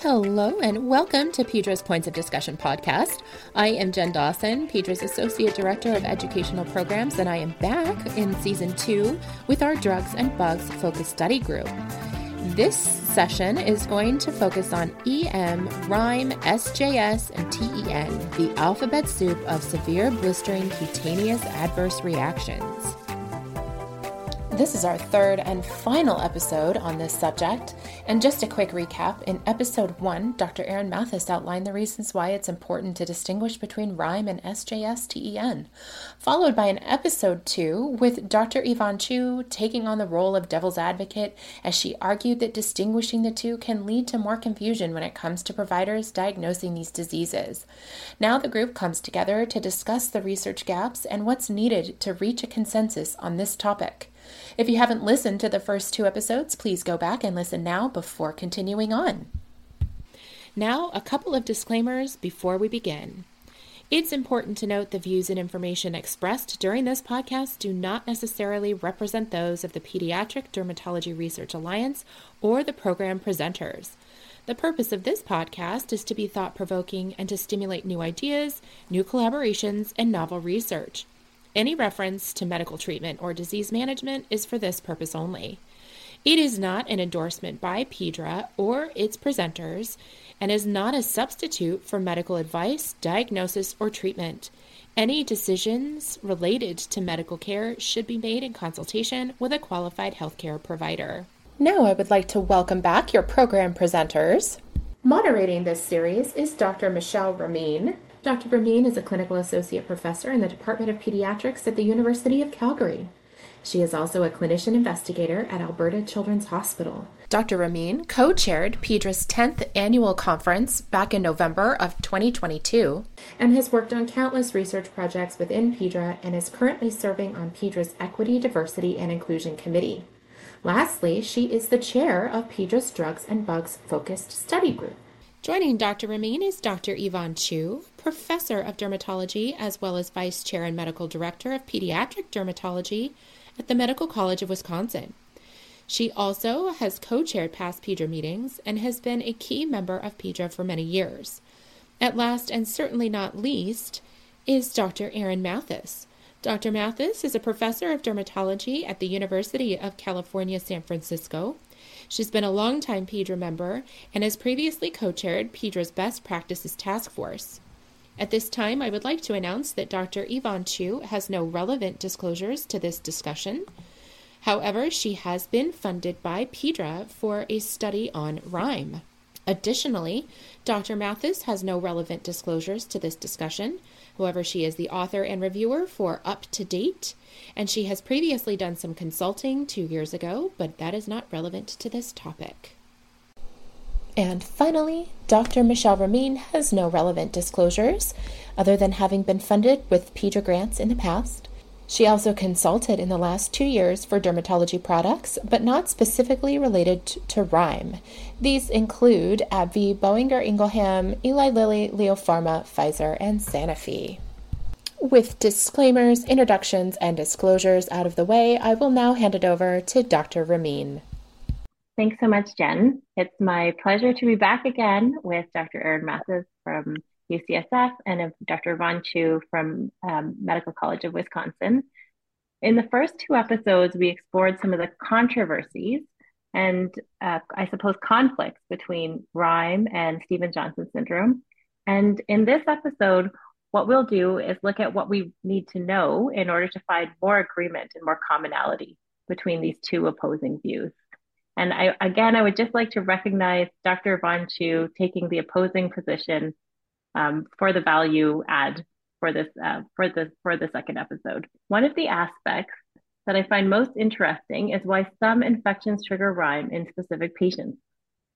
Hello and welcome to Pedra's Points of Discussion podcast. I am Jen Dawson, Pedra's Associate Director of Educational Programs, and I am back in season two with our Drugs and Bugs Focus Study Group. This session is going to focus on EM, RIME, SJS, and TEN, the alphabet soup of severe blistering cutaneous adverse reactions. This is our third and final episode on this subject. And just a quick recap in episode one, Dr. Erin Mathes outlined the reasons why it's important to distinguish between RIME and SJS TEN, followed by an episode two with Dr. Yvonne Chiu taking on the role of devil's advocate as she argued that distinguishing the two can lead to more confusion when it comes to providers diagnosing these diseases. Now the group comes together to discuss the research gaps and what's needed to reach a consensus on this topic. If you haven't listened to the first two episodes, please go back and listen now before continuing on. Now, a couple of disclaimers before we begin. It's important to note the views and information expressed during this podcast do not necessarily represent those of the Pediatric Dermatology Research Alliance or the program presenters. The purpose of this podcast is to be thought provoking and to stimulate new ideas, new collaborations, and novel research. Any reference to medical treatment or disease management is for this purpose only. It is not an endorsement by PEDRA or its presenters and is not a substitute for medical advice, diagnosis, or treatment. Any decisions related to medical care should be made in consultation with a qualified healthcare provider. Now, I would like to welcome back your program presenters. Moderating this series is Dr. Michele Ramien, Dr. Ramien is a clinical associate professor in the Department of Pediatrics at the University of Calgary. She is also a clinician investigator at Alberta Children's Hospital. Dr. Ramien co chaired PEDRA's 10th annual conference back in November of 2022 and has worked on countless research projects within PEDRA and is currently serving on PEDRA's Equity, Diversity, and Inclusion Committee. Lastly, she is the chair of PEDRA's Drugs and Bugs Focused Study Group. Joining Dr. Ramien is Dr. Yvonne Chiu, professor of dermatology as well as vice chair and medical director of pediatric dermatology at the Medical College of Wisconsin. She also has co chaired past PEDRA meetings and has been a key member of PEDRA for many years. At last, and certainly not least, is Dr. Erin Mathes. Dr. Mathes is a professor of dermatology at the University of California, San Francisco She's been a longtime PEDRA member and has previously co chaired PEDRA's Best Practices Task Force. At this time, I would like to announce that Dr. Yvonne Chiu has no relevant disclosures to this discussion. However, she has been funded by PEDRA for a study on RIME. Additionally, Dr. Mathes has no relevant disclosures to this discussion. However, she is the author and reviewer for Up to Date, and she has previously done some consulting two years ago, but that is not relevant to this topic. And finally, Dr. Michele Ramien has no relevant disclosures other than having been funded with PEDRA grants in the past. She also consulted in the last two years for dermatology products, but not specifically related to RIME. These include AbbVie, Boehringer Ingelheim, Eli Lilly, Leo Pharma, Pfizer, and Sanofi. With disclaimers, introductions, and disclosures out of the way, I will now hand it over to Dr. Ramien. Thanks so much, Jen. It's my pleasure to be back again with Dr. Erin Mathes from UCSF and Dr. Yvonne Chiu from um, Medical College of Wisconsin. In the first two episodes, we explored some of the controversies and uh, I suppose conflicts between RIME and Stevens Johnson syndrome. And in this episode, what we'll do is look at what we need to know in order to find more agreement and more commonality between these two opposing views. And I, again, I would just like to recognize Dr. Von Chiu taking the opposing position um, for the value add for this uh, for the for the second episode. One of the aspects that I find most interesting is why some infections trigger RIME in specific patients.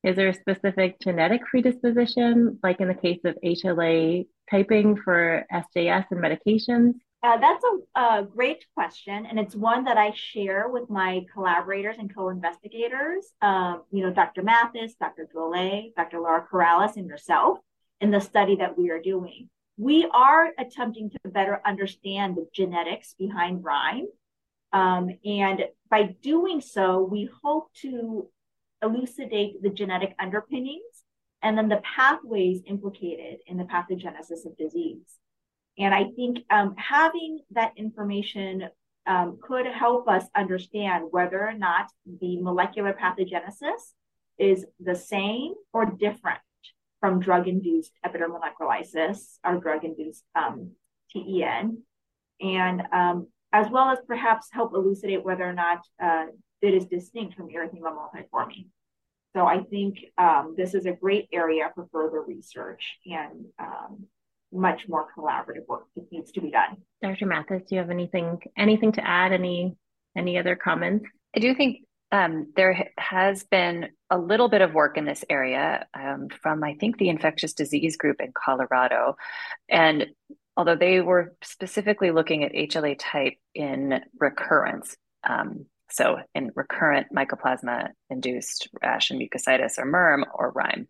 Is there a specific genetic predisposition, like in the case of HLA typing for SJS and medications? Uh, that's a, a, great question, and it's one that I share with my collaborators and co-investigators. Um, you know, Dr. Mathes, Dr. Drolet, Dr. Laura Corrales, and yourself in the study that we are doing. We are attempting to better understand the genetics behind RIME, um, and by doing so, we hope to elucidate the genetic underpinnings and then the pathways implicated in the pathogenesis of disease. And I think um, having that information um, could help us understand whether or not the molecular pathogenesis is the same or different from drug-induced epidermal necrolysis or drug-induced um, TEN, and um, as well as perhaps help elucidate whether or not uh, it is distinct from erythema multiforme. So I think um, this is a great area for further research and um, much more collaborative work that needs to be done. Dr. Mathes, do you have anything anything to add? Any any other comments? I do think um, there has been a little bit of work in this area um, from I think the infectious disease group in Colorado, and although they were specifically looking at HLA type in recurrence. Um, so in recurrent mycoplasma induced rash and mucositis or MRM or RIME.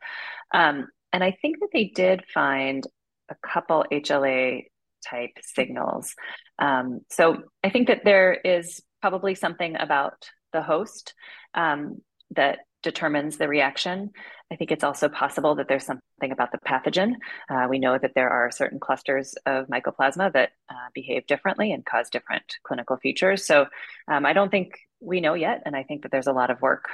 Um, and I think that they did find a couple HLA type signals. Um, so I think that there is probably something about the host um, that determines the reaction. I think it's also possible that there's something about the pathogen. Uh, we know that there are certain clusters of mycoplasma that uh, behave differently and cause different clinical features. So um, I don't think we know yet. And I think that there's a lot of work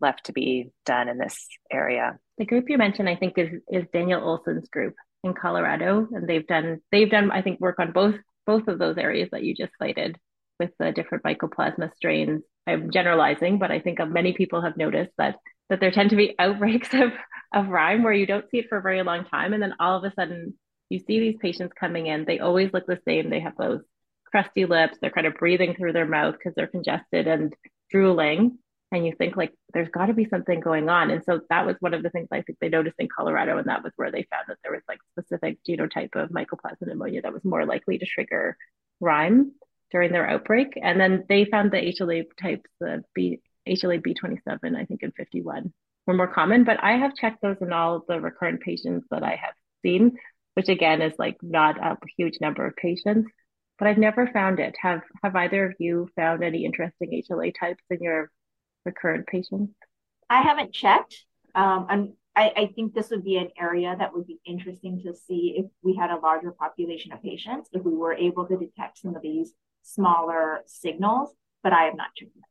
left to be done in this area. The group you mentioned, I think, is, is Daniel Olson's group in Colorado. And they've done, they've done, I think, work on both both of those areas that you just cited with the different mycoplasma strains. I'm generalizing, but I think many people have noticed that that there tend to be outbreaks of of RIME where you don't see it for a very long time, and then all of a sudden you see these patients coming in. They always look the same. They have those crusty lips. They're kind of breathing through their mouth because they're congested and drooling. And you think like there's got to be something going on. And so that was one of the things I think they noticed in Colorado, and that was where they found that there was like specific genotype of mycoplasma pneumonia that was more likely to trigger RIME during their outbreak. And then they found the HLA types, the B, HLA B27, I think in 51 were more common. But I have checked those in all the recurrent patients that I have seen, which again is like not a huge number of patients. But I've never found it. Have have either of you found any interesting HLA types in your recurrent patients? I haven't checked. Um, I'm I, I, think this would be an area that would be interesting to see if we had a larger population of patients, if we were able to detect some of these smaller signals, but I have not checked them.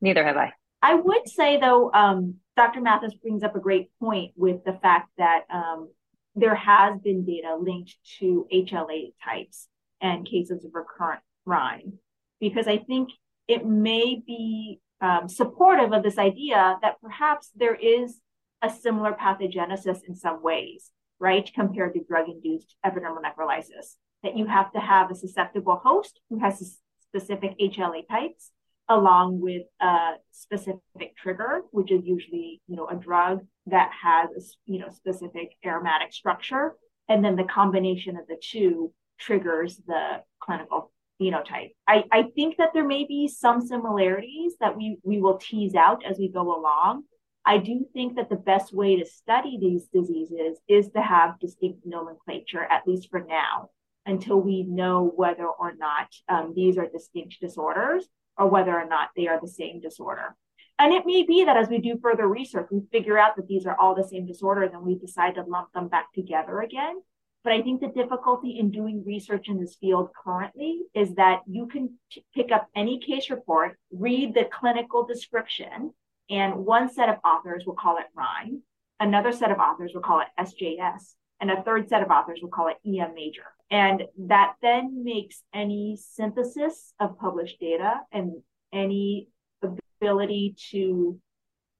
Neither have I. I would say, though, um, Dr. Mathes brings up a great point with the fact that um, there has been data linked to HLA types and cases of recurrent RIME, because I think it may be um, supportive of this idea that perhaps there is a similar pathogenesis in some ways, right, compared to drug induced epidermal necrolysis that you have to have a susceptible host who has specific HLA types along with a specific trigger, which is usually, you know, a drug that has a, you know, specific aromatic structure. And then the combination of the two triggers the clinical phenotype. I, I think that there may be some similarities that we, we will tease out as we go along. I do think that the best way to study these diseases is to have distinct nomenclature, at least for now until we know whether or not um, these are distinct disorders or whether or not they are the same disorder. And it may be that as we do further research, we figure out that these are all the same disorders and we decide to lump them back together again. But I think the difficulty in doing research in this field currently is that you can t- pick up any case report, read the clinical description, and one set of authors will call it RIME, another set of authors will call it SJS, and a third set of authors will call it EM major. And that then makes any synthesis of published data and any ability to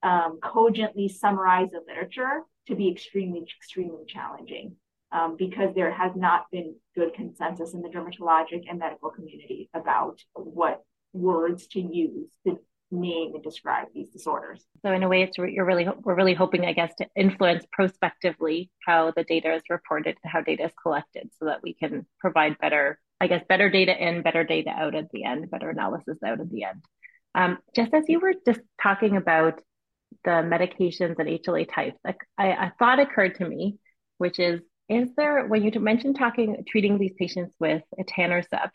um, cogently summarize the literature to be extremely, extremely challenging um, because there has not been good consensus in the dermatologic and medical community about what words to use to name and describe these disorders. So in a way, it's you're really we're really hoping, I guess, to influence prospectively how the data is reported and how data is collected, so that we can provide better, I guess, better data in, better data out at the end, better analysis out at the end. Um, just as you were just talking about the medications and HLA types, like I, a thought occurred to me, which is, is there when you mentioned talking treating these patients with etanercept,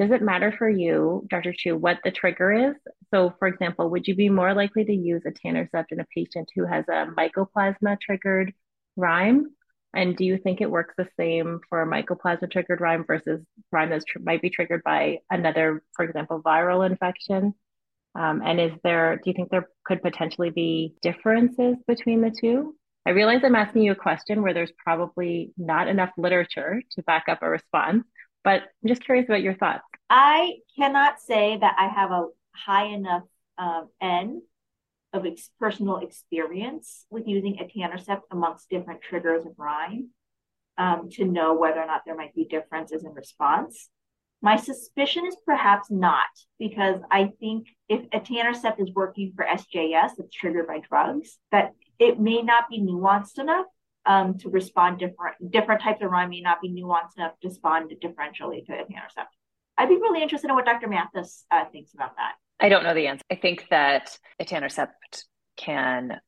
does it matter for you, Dr. Chiu, what the trigger is? So, for example, would you be more likely to use a etanercept in a patient who has a mycoplasma triggered RIME? And do you think it works the same for a mycoplasma triggered RIME versus RIME that tr- might be triggered by another, for example, viral infection? Um, and is there, do you think there could potentially be differences between the two? I realize I'm asking you a question where there's probably not enough literature to back up a response, but I'm just curious about your thoughts. I cannot say that I have a high enough um, N of ex- personal experience with using etanercept amongst different triggers of RIME um, to know whether or not there might be differences in response. My suspicion is perhaps not, because I think if etanercept is working for SJS that's triggered by drugs, that it may not be nuanced enough um, to respond different. Different types of RIME may not be nuanced enough to respond differentially to etanercept. I'd be really interested in what Dr. Mathes uh, thinks about that. I don't know the answer. I think that etanercept can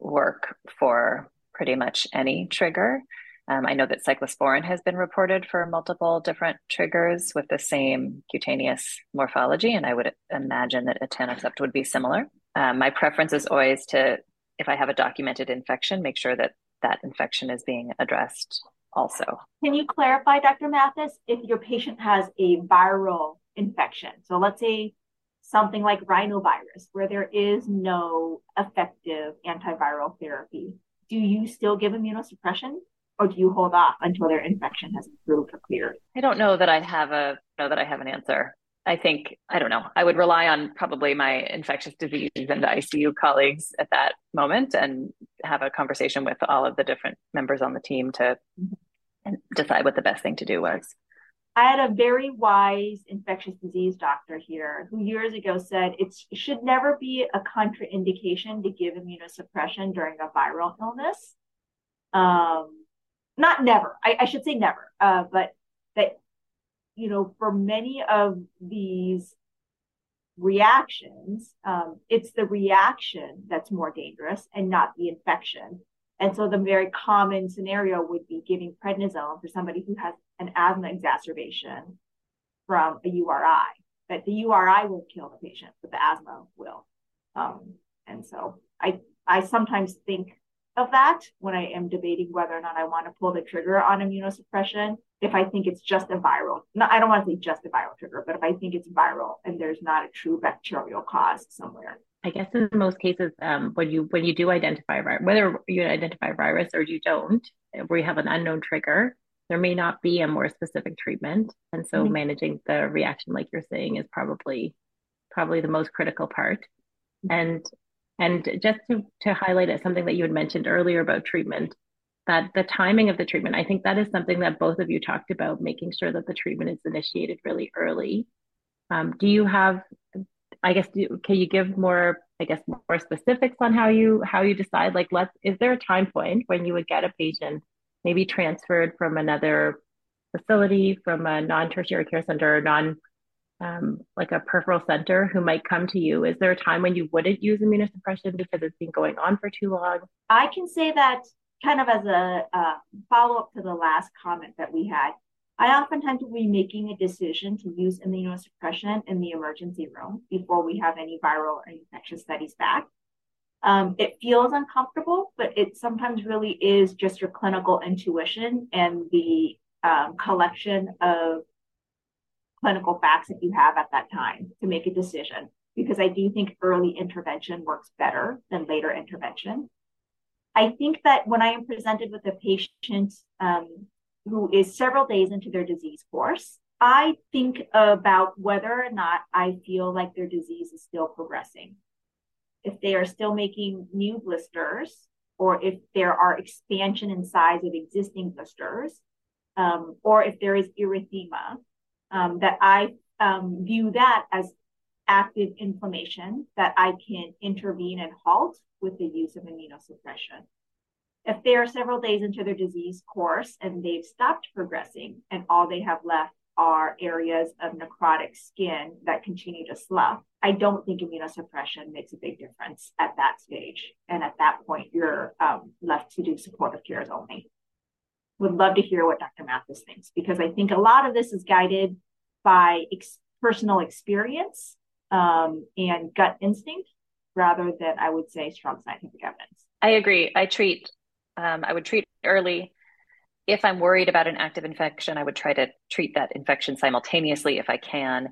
work for pretty much any trigger. Um, I know that cyclosporin has been reported for multiple different triggers with the same cutaneous morphology, and I would imagine that etanercept would be similar. Um, my preference is always to, if I have a documented infection, make sure that that infection is being addressed also. Can you clarify, Dr. Mathes, if your patient has a viral infection? So let's say something like rhinovirus, where there is no effective antiviral therapy, do you still give immunosuppression or do you hold off until their infection has improved or cleared? I don't know that I have a know that I have an answer. I think I don't know. I would rely on probably my infectious disease and ICU colleagues at that moment and have a conversation with all of the different members on the team to mm-hmm. Decide what the best thing to do was. I had a very wise infectious disease doctor here who years ago said it should never be a contraindication to give immunosuppression during a viral illness. Um, not never, I, I, should say never, uh, but that, you know, for many of these reactions, um, it's the reaction that's more dangerous and not the infection. And so the very common scenario would be giving prednisone for somebody who has an asthma exacerbation from a URI. That the URI won't kill the patient, but the asthma will. Um, and so I I sometimes think of that when I am debating whether or not I want to pull the trigger on immunosuppression. If I think it's just a viral, no, I don't want to say just a viral trigger, but if I think it's viral and there's not a true bacterial cause somewhere. I guess in most cases, um, when you when you do identify whether you identify virus or you don't, where you have an unknown trigger, there may not be a more specific treatment, and so mm-hmm. managing the reaction, like you're saying, is probably probably the most critical part. And and just to to highlight it, something that you had mentioned earlier about treatment, that the timing of the treatment, I think that is something that both of you talked about, making sure that the treatment is initiated really early. Um, do you have I guess can you give more I guess more specifics on how you how you decide? Like let's is there a time point when you would get a patient maybe transferred from another facility from a non-tertiary care center or non um, like a peripheral center who might come to you? Is there a time when you wouldn't use immunosuppression because it's been going on for too long? I can say that kind of as a uh, follow-up to the last comment that we had I oftentimes will be making a decision to use immunosuppression in the emergency room before we have any viral or infectious studies back. Um, it feels uncomfortable, but it sometimes really is just your clinical intuition and the um, collection of clinical facts that you have at that time to make a decision. Because I do think early intervention works better than later intervention. I think that when I am presented with a patient um, who is several days into their disease course, I think about whether or not I feel like their disease is still progressing. If they are still making new blisters, or if there are expansion in size of existing blisters, um, or if there is erythema, um, that I um, view that as active inflammation that I can intervene and halt with the use of immunosuppression. If they are several days into their disease course and they've stopped progressing and all they have left are areas of necrotic skin that continue to slough, I don't think immunosuppression makes a big difference at that stage. And at that point, you're um, left to do supportive cares only. Would love to hear what Dr. Mathes thinks because I think a lot of this is guided by ex- personal experience um, and gut instinct rather than, I would say, strong scientific evidence. I agree. I treat Um, I would treat early. If I'm worried about an active infection, I would try to treat that infection simultaneously if I can.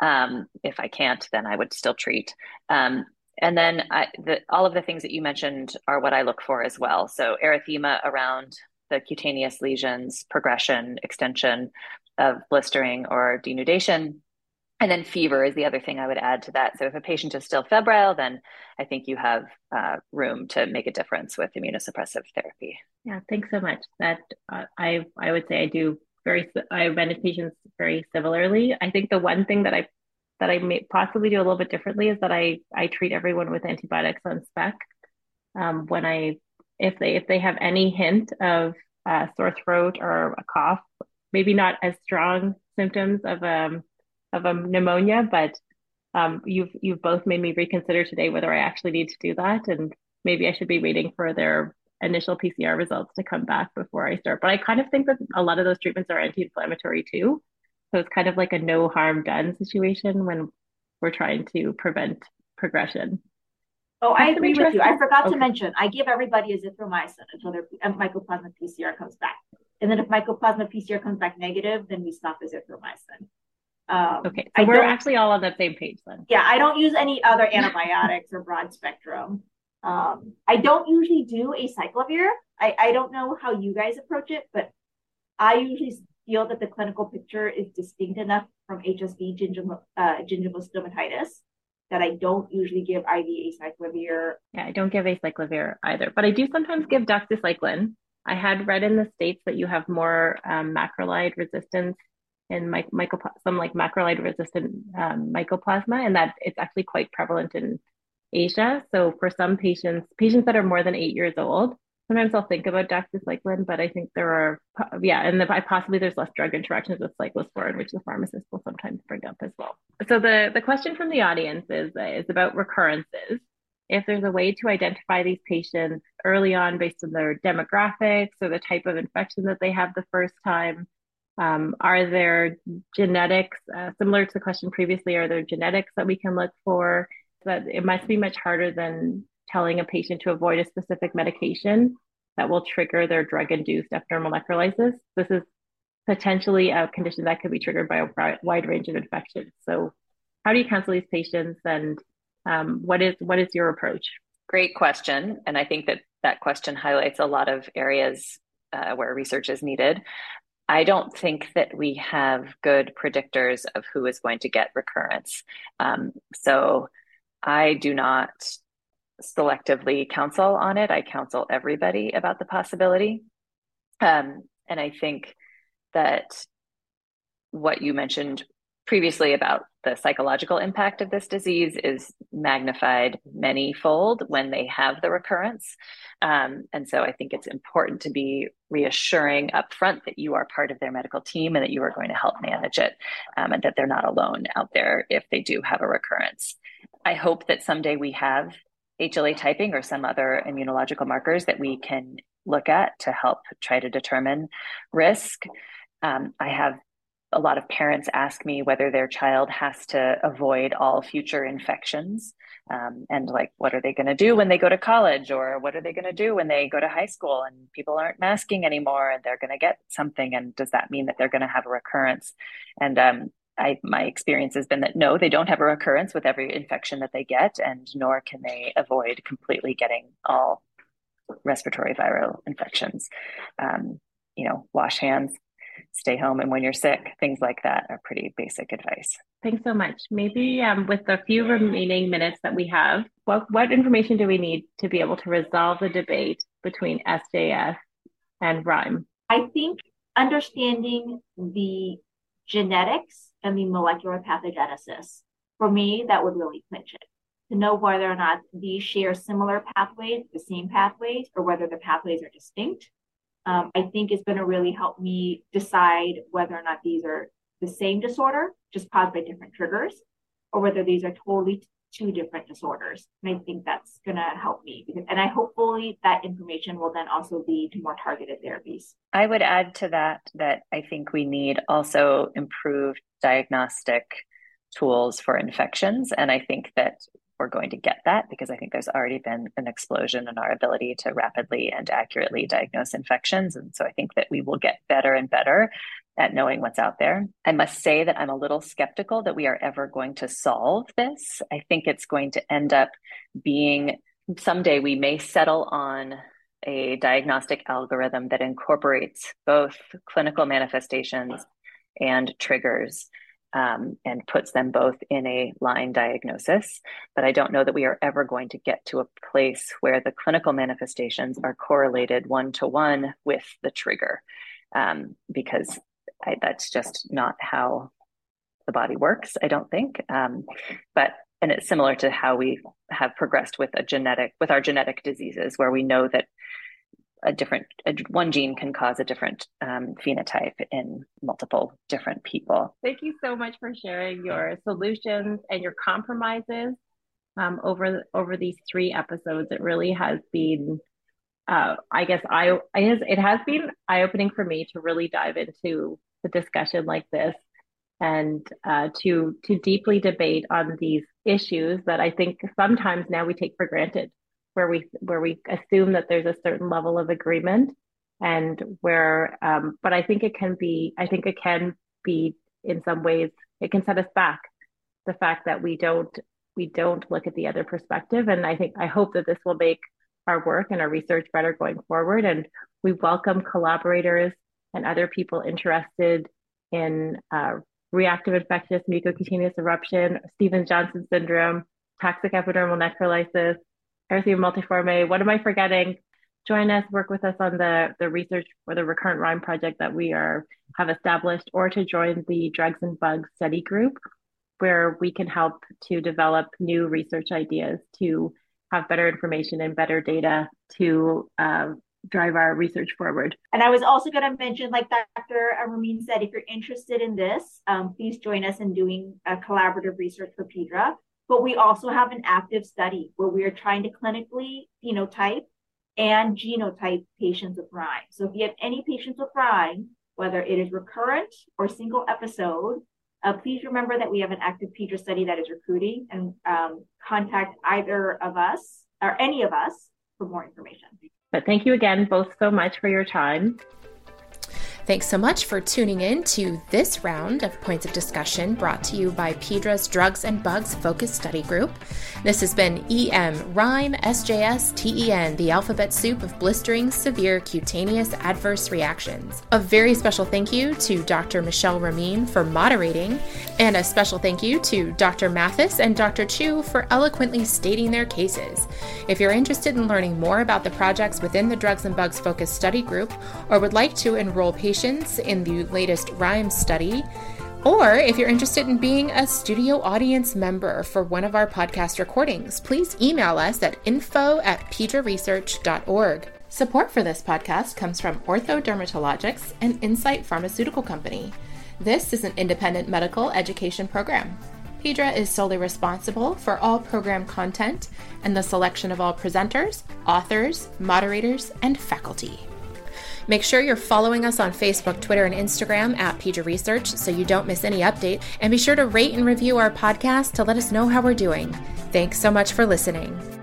Um, if I can't, then I would still treat. Um, and then I, the, all of the things that you mentioned are what I look for as well. So erythema around the cutaneous lesions, progression, extension of blistering or denudation. And then fever is the other thing I would add to that. So if a patient is still febrile, then I think you have uh, room to make a difference with immunosuppressive therapy. Yeah, thanks so much. That uh, I I would say I do very I manage patients very similarly. I think the one thing that I that I may possibly do a little bit differently is that I I treat everyone with antibiotics on spec. Um, when I if they if they have any hint of uh, sore throat or a cough, maybe not as strong symptoms of um of a pneumonia, but um, you've you've both made me reconsider today whether I actually need to do that, and maybe I should be waiting for their initial PCR results to come back before I start. But I kind of think that a lot of those treatments are anti-inflammatory too, so it's kind of like a no harm done situation when we're trying to prevent progression. Oh, I agree with you. I forgot okay. to mention, I give everybody azithromycin until their mycoplasma PCR comes back. And then if mycoplasma PCR comes back negative, then we stop azithromycin. Um, okay, so I we're actually all on the same page then. Yeah, I don't use any other antibiotics or broad spectrum. Um, I don't usually do acyclovir. I, I don't know how you guys approach it, but I usually feel that the clinical picture is distinct enough from HSV gingival, uh, gingival stomatitis that I don't usually give IV acyclovir. Yeah, I don't give acyclovir either, but I do sometimes give doxycycline. I had read in the states that you have more um, macrolide resistance in my, some like macrolide resistant um, mycoplasma, and that it's actually quite prevalent in Asia. So for some patients, patients that are more than eight years old, sometimes I'll think about doxycycline, but I think there are, yeah, and the, possibly there's less drug interactions with cyclosporin, which the pharmacist will sometimes bring up as well. So the, the question from the audience is, is about recurrences. If there's a way to identify these patients early on based on their demographics or the type of infection that they have the first time, um, are there genetics, uh, similar to the question previously, are there genetics that we can look for? That it must be much harder than telling a patient to avoid a specific medication that will trigger their drug induced epidermal necrolysis. This is potentially a condition that could be triggered by a wide range of infections. So, how do you counsel these patients, and um, what is what is your approach? Great question, and I think that that question highlights a lot of areas uh, where research is needed. I don't think that we have good predictors of who is going to get recurrence. Um, so I do not selectively counsel on it. I counsel everybody about the possibility. Um, and I think that what you mentioned previously about the psychological impact of this disease is magnified many fold when they have the recurrence. Um, and so I think it's important to be reassuring upfront that you are part of their medical team and that you are going to help manage it um, and that they're not alone out there if they do have a recurrence. I hope that someday we have HLA typing or some other immunological markers that we can look at to help try to determine risk. Um, I have a lot of parents ask me whether their child has to avoid all future infections um, and like what are they going to do when they go to college or what are they going to do when they go to high school and people aren't masking anymore and they're going to get something and does that mean that they're going to have a recurrence and um, I, my experience has been that no, they don't have a recurrence with every infection that they get, and nor can they avoid completely getting all respiratory viral infections. Um, you know, wash hands, stay home, and when you're sick, things like that are pretty basic advice. Thanks so much. Maybe um, with the few remaining minutes that we have, what, what information do we need to be able to resolve the debate between SJS and RIME? I think understanding the genetics and the molecular pathogenesis. For me, that would really clinch it to know whether or not these share similar pathways, the same pathways, or whether the pathways are distinct. Um, I think is going to really help me decide whether or not these are the same disorder, just caused by different triggers, or whether these are totally two different disorders. And I think that's going to help me because, and I hopefully that information will then also lead to more targeted therapies. I would add to that that I think we need also improved diagnostic tools for infections. And I think that we're going to get that because I think there's already been an explosion in our ability to rapidly and accurately diagnose infections. And so I think that we will get better and better at knowing what's out there. I must say that I'm a little skeptical that we are ever going to solve this. I think it's going to end up being someday we may settle on a diagnostic algorithm that incorporates both clinical manifestations and triggers um, and puts them both in a line diagnosis. But I don't know that we are ever going to get to a place where the clinical manifestations are correlated one to one with the trigger, um, because I, that's just not how the body works, I don't think. Um, but and it's similar to how we have progressed with a genetic with our genetic diseases, where we know that a different a, one gene can cause a different um, phenotype in multiple different people. Thank you so much for sharing your solutions and your compromises um, over over these three episodes. It really has been, uh, I guess, I it has been eye opening for me to really dive into the discussion like this and uh, to to deeply debate on these issues that I think sometimes now we take for granted where we where we assume that there's a certain level of agreement and where um, but i think it can be i think it can be in some ways it can set us back the fact that we don't we don't look at the other perspective. And i think i hope that this will make our work and our research better going forward. And we welcome collaborators and other people interested in uh, reactive infectious mucocutaneous eruption stevens-johnson syndrome toxic epidermal necrolysis erythema multiforme. What am I forgetting? Join us, work with us on the, the research for the recurrent RIME project that we are have established, or to join the drugs and bugs study group, where we can help to develop new research ideas to have better information and better data to uh, drive our research forward. And I was also going to mention, like Dr. Ramien said, if you're interested in this, um, please join us in doing a collaborative research for PEDRA. But we also have an active study where we are trying to clinically phenotype and genotype patients with RIME. So if you have any patients with RIME, whether it is recurrent or single episode, uh, please remember that we have an active PEDRA study that is recruiting and um, contact either of us or any of us for more information. But thank you again both so much for your time. Thanks so much for tuning in to this round of Points of Discussion brought to you by PEDRA's Drugs and Bugs Focus Study Group. This has been EM, RIME, SJS, TEN, the alphabet soup of blistering, severe cutaneous adverse reactions. A very special thank you to Dr. Michele Ramien for moderating, and a special thank you to Dr. Mathes and Dr. Chiu for eloquently stating their cases. If you're interested in learning more about the projects within the Drugs and Bugs Focus Study Group, or would like to enroll patients patients in the latest RIME study, or if you're interested in being a studio audience member for one of our podcast recordings, please email us at info at pedraresearch.org. Support for this podcast comes from OrthoDermatologics and Incyte Pharmaceutical Company. This is an independent medical education program. PEDRA is solely responsible for all program content and the selection of all presenters, authors, moderators, and faculty. Make sure you're following us on Facebook, Twitter, and Instagram at PEDRA Research so you don't miss any update. And be sure to rate and review our podcast to let us know how we're doing. Thanks so much for listening.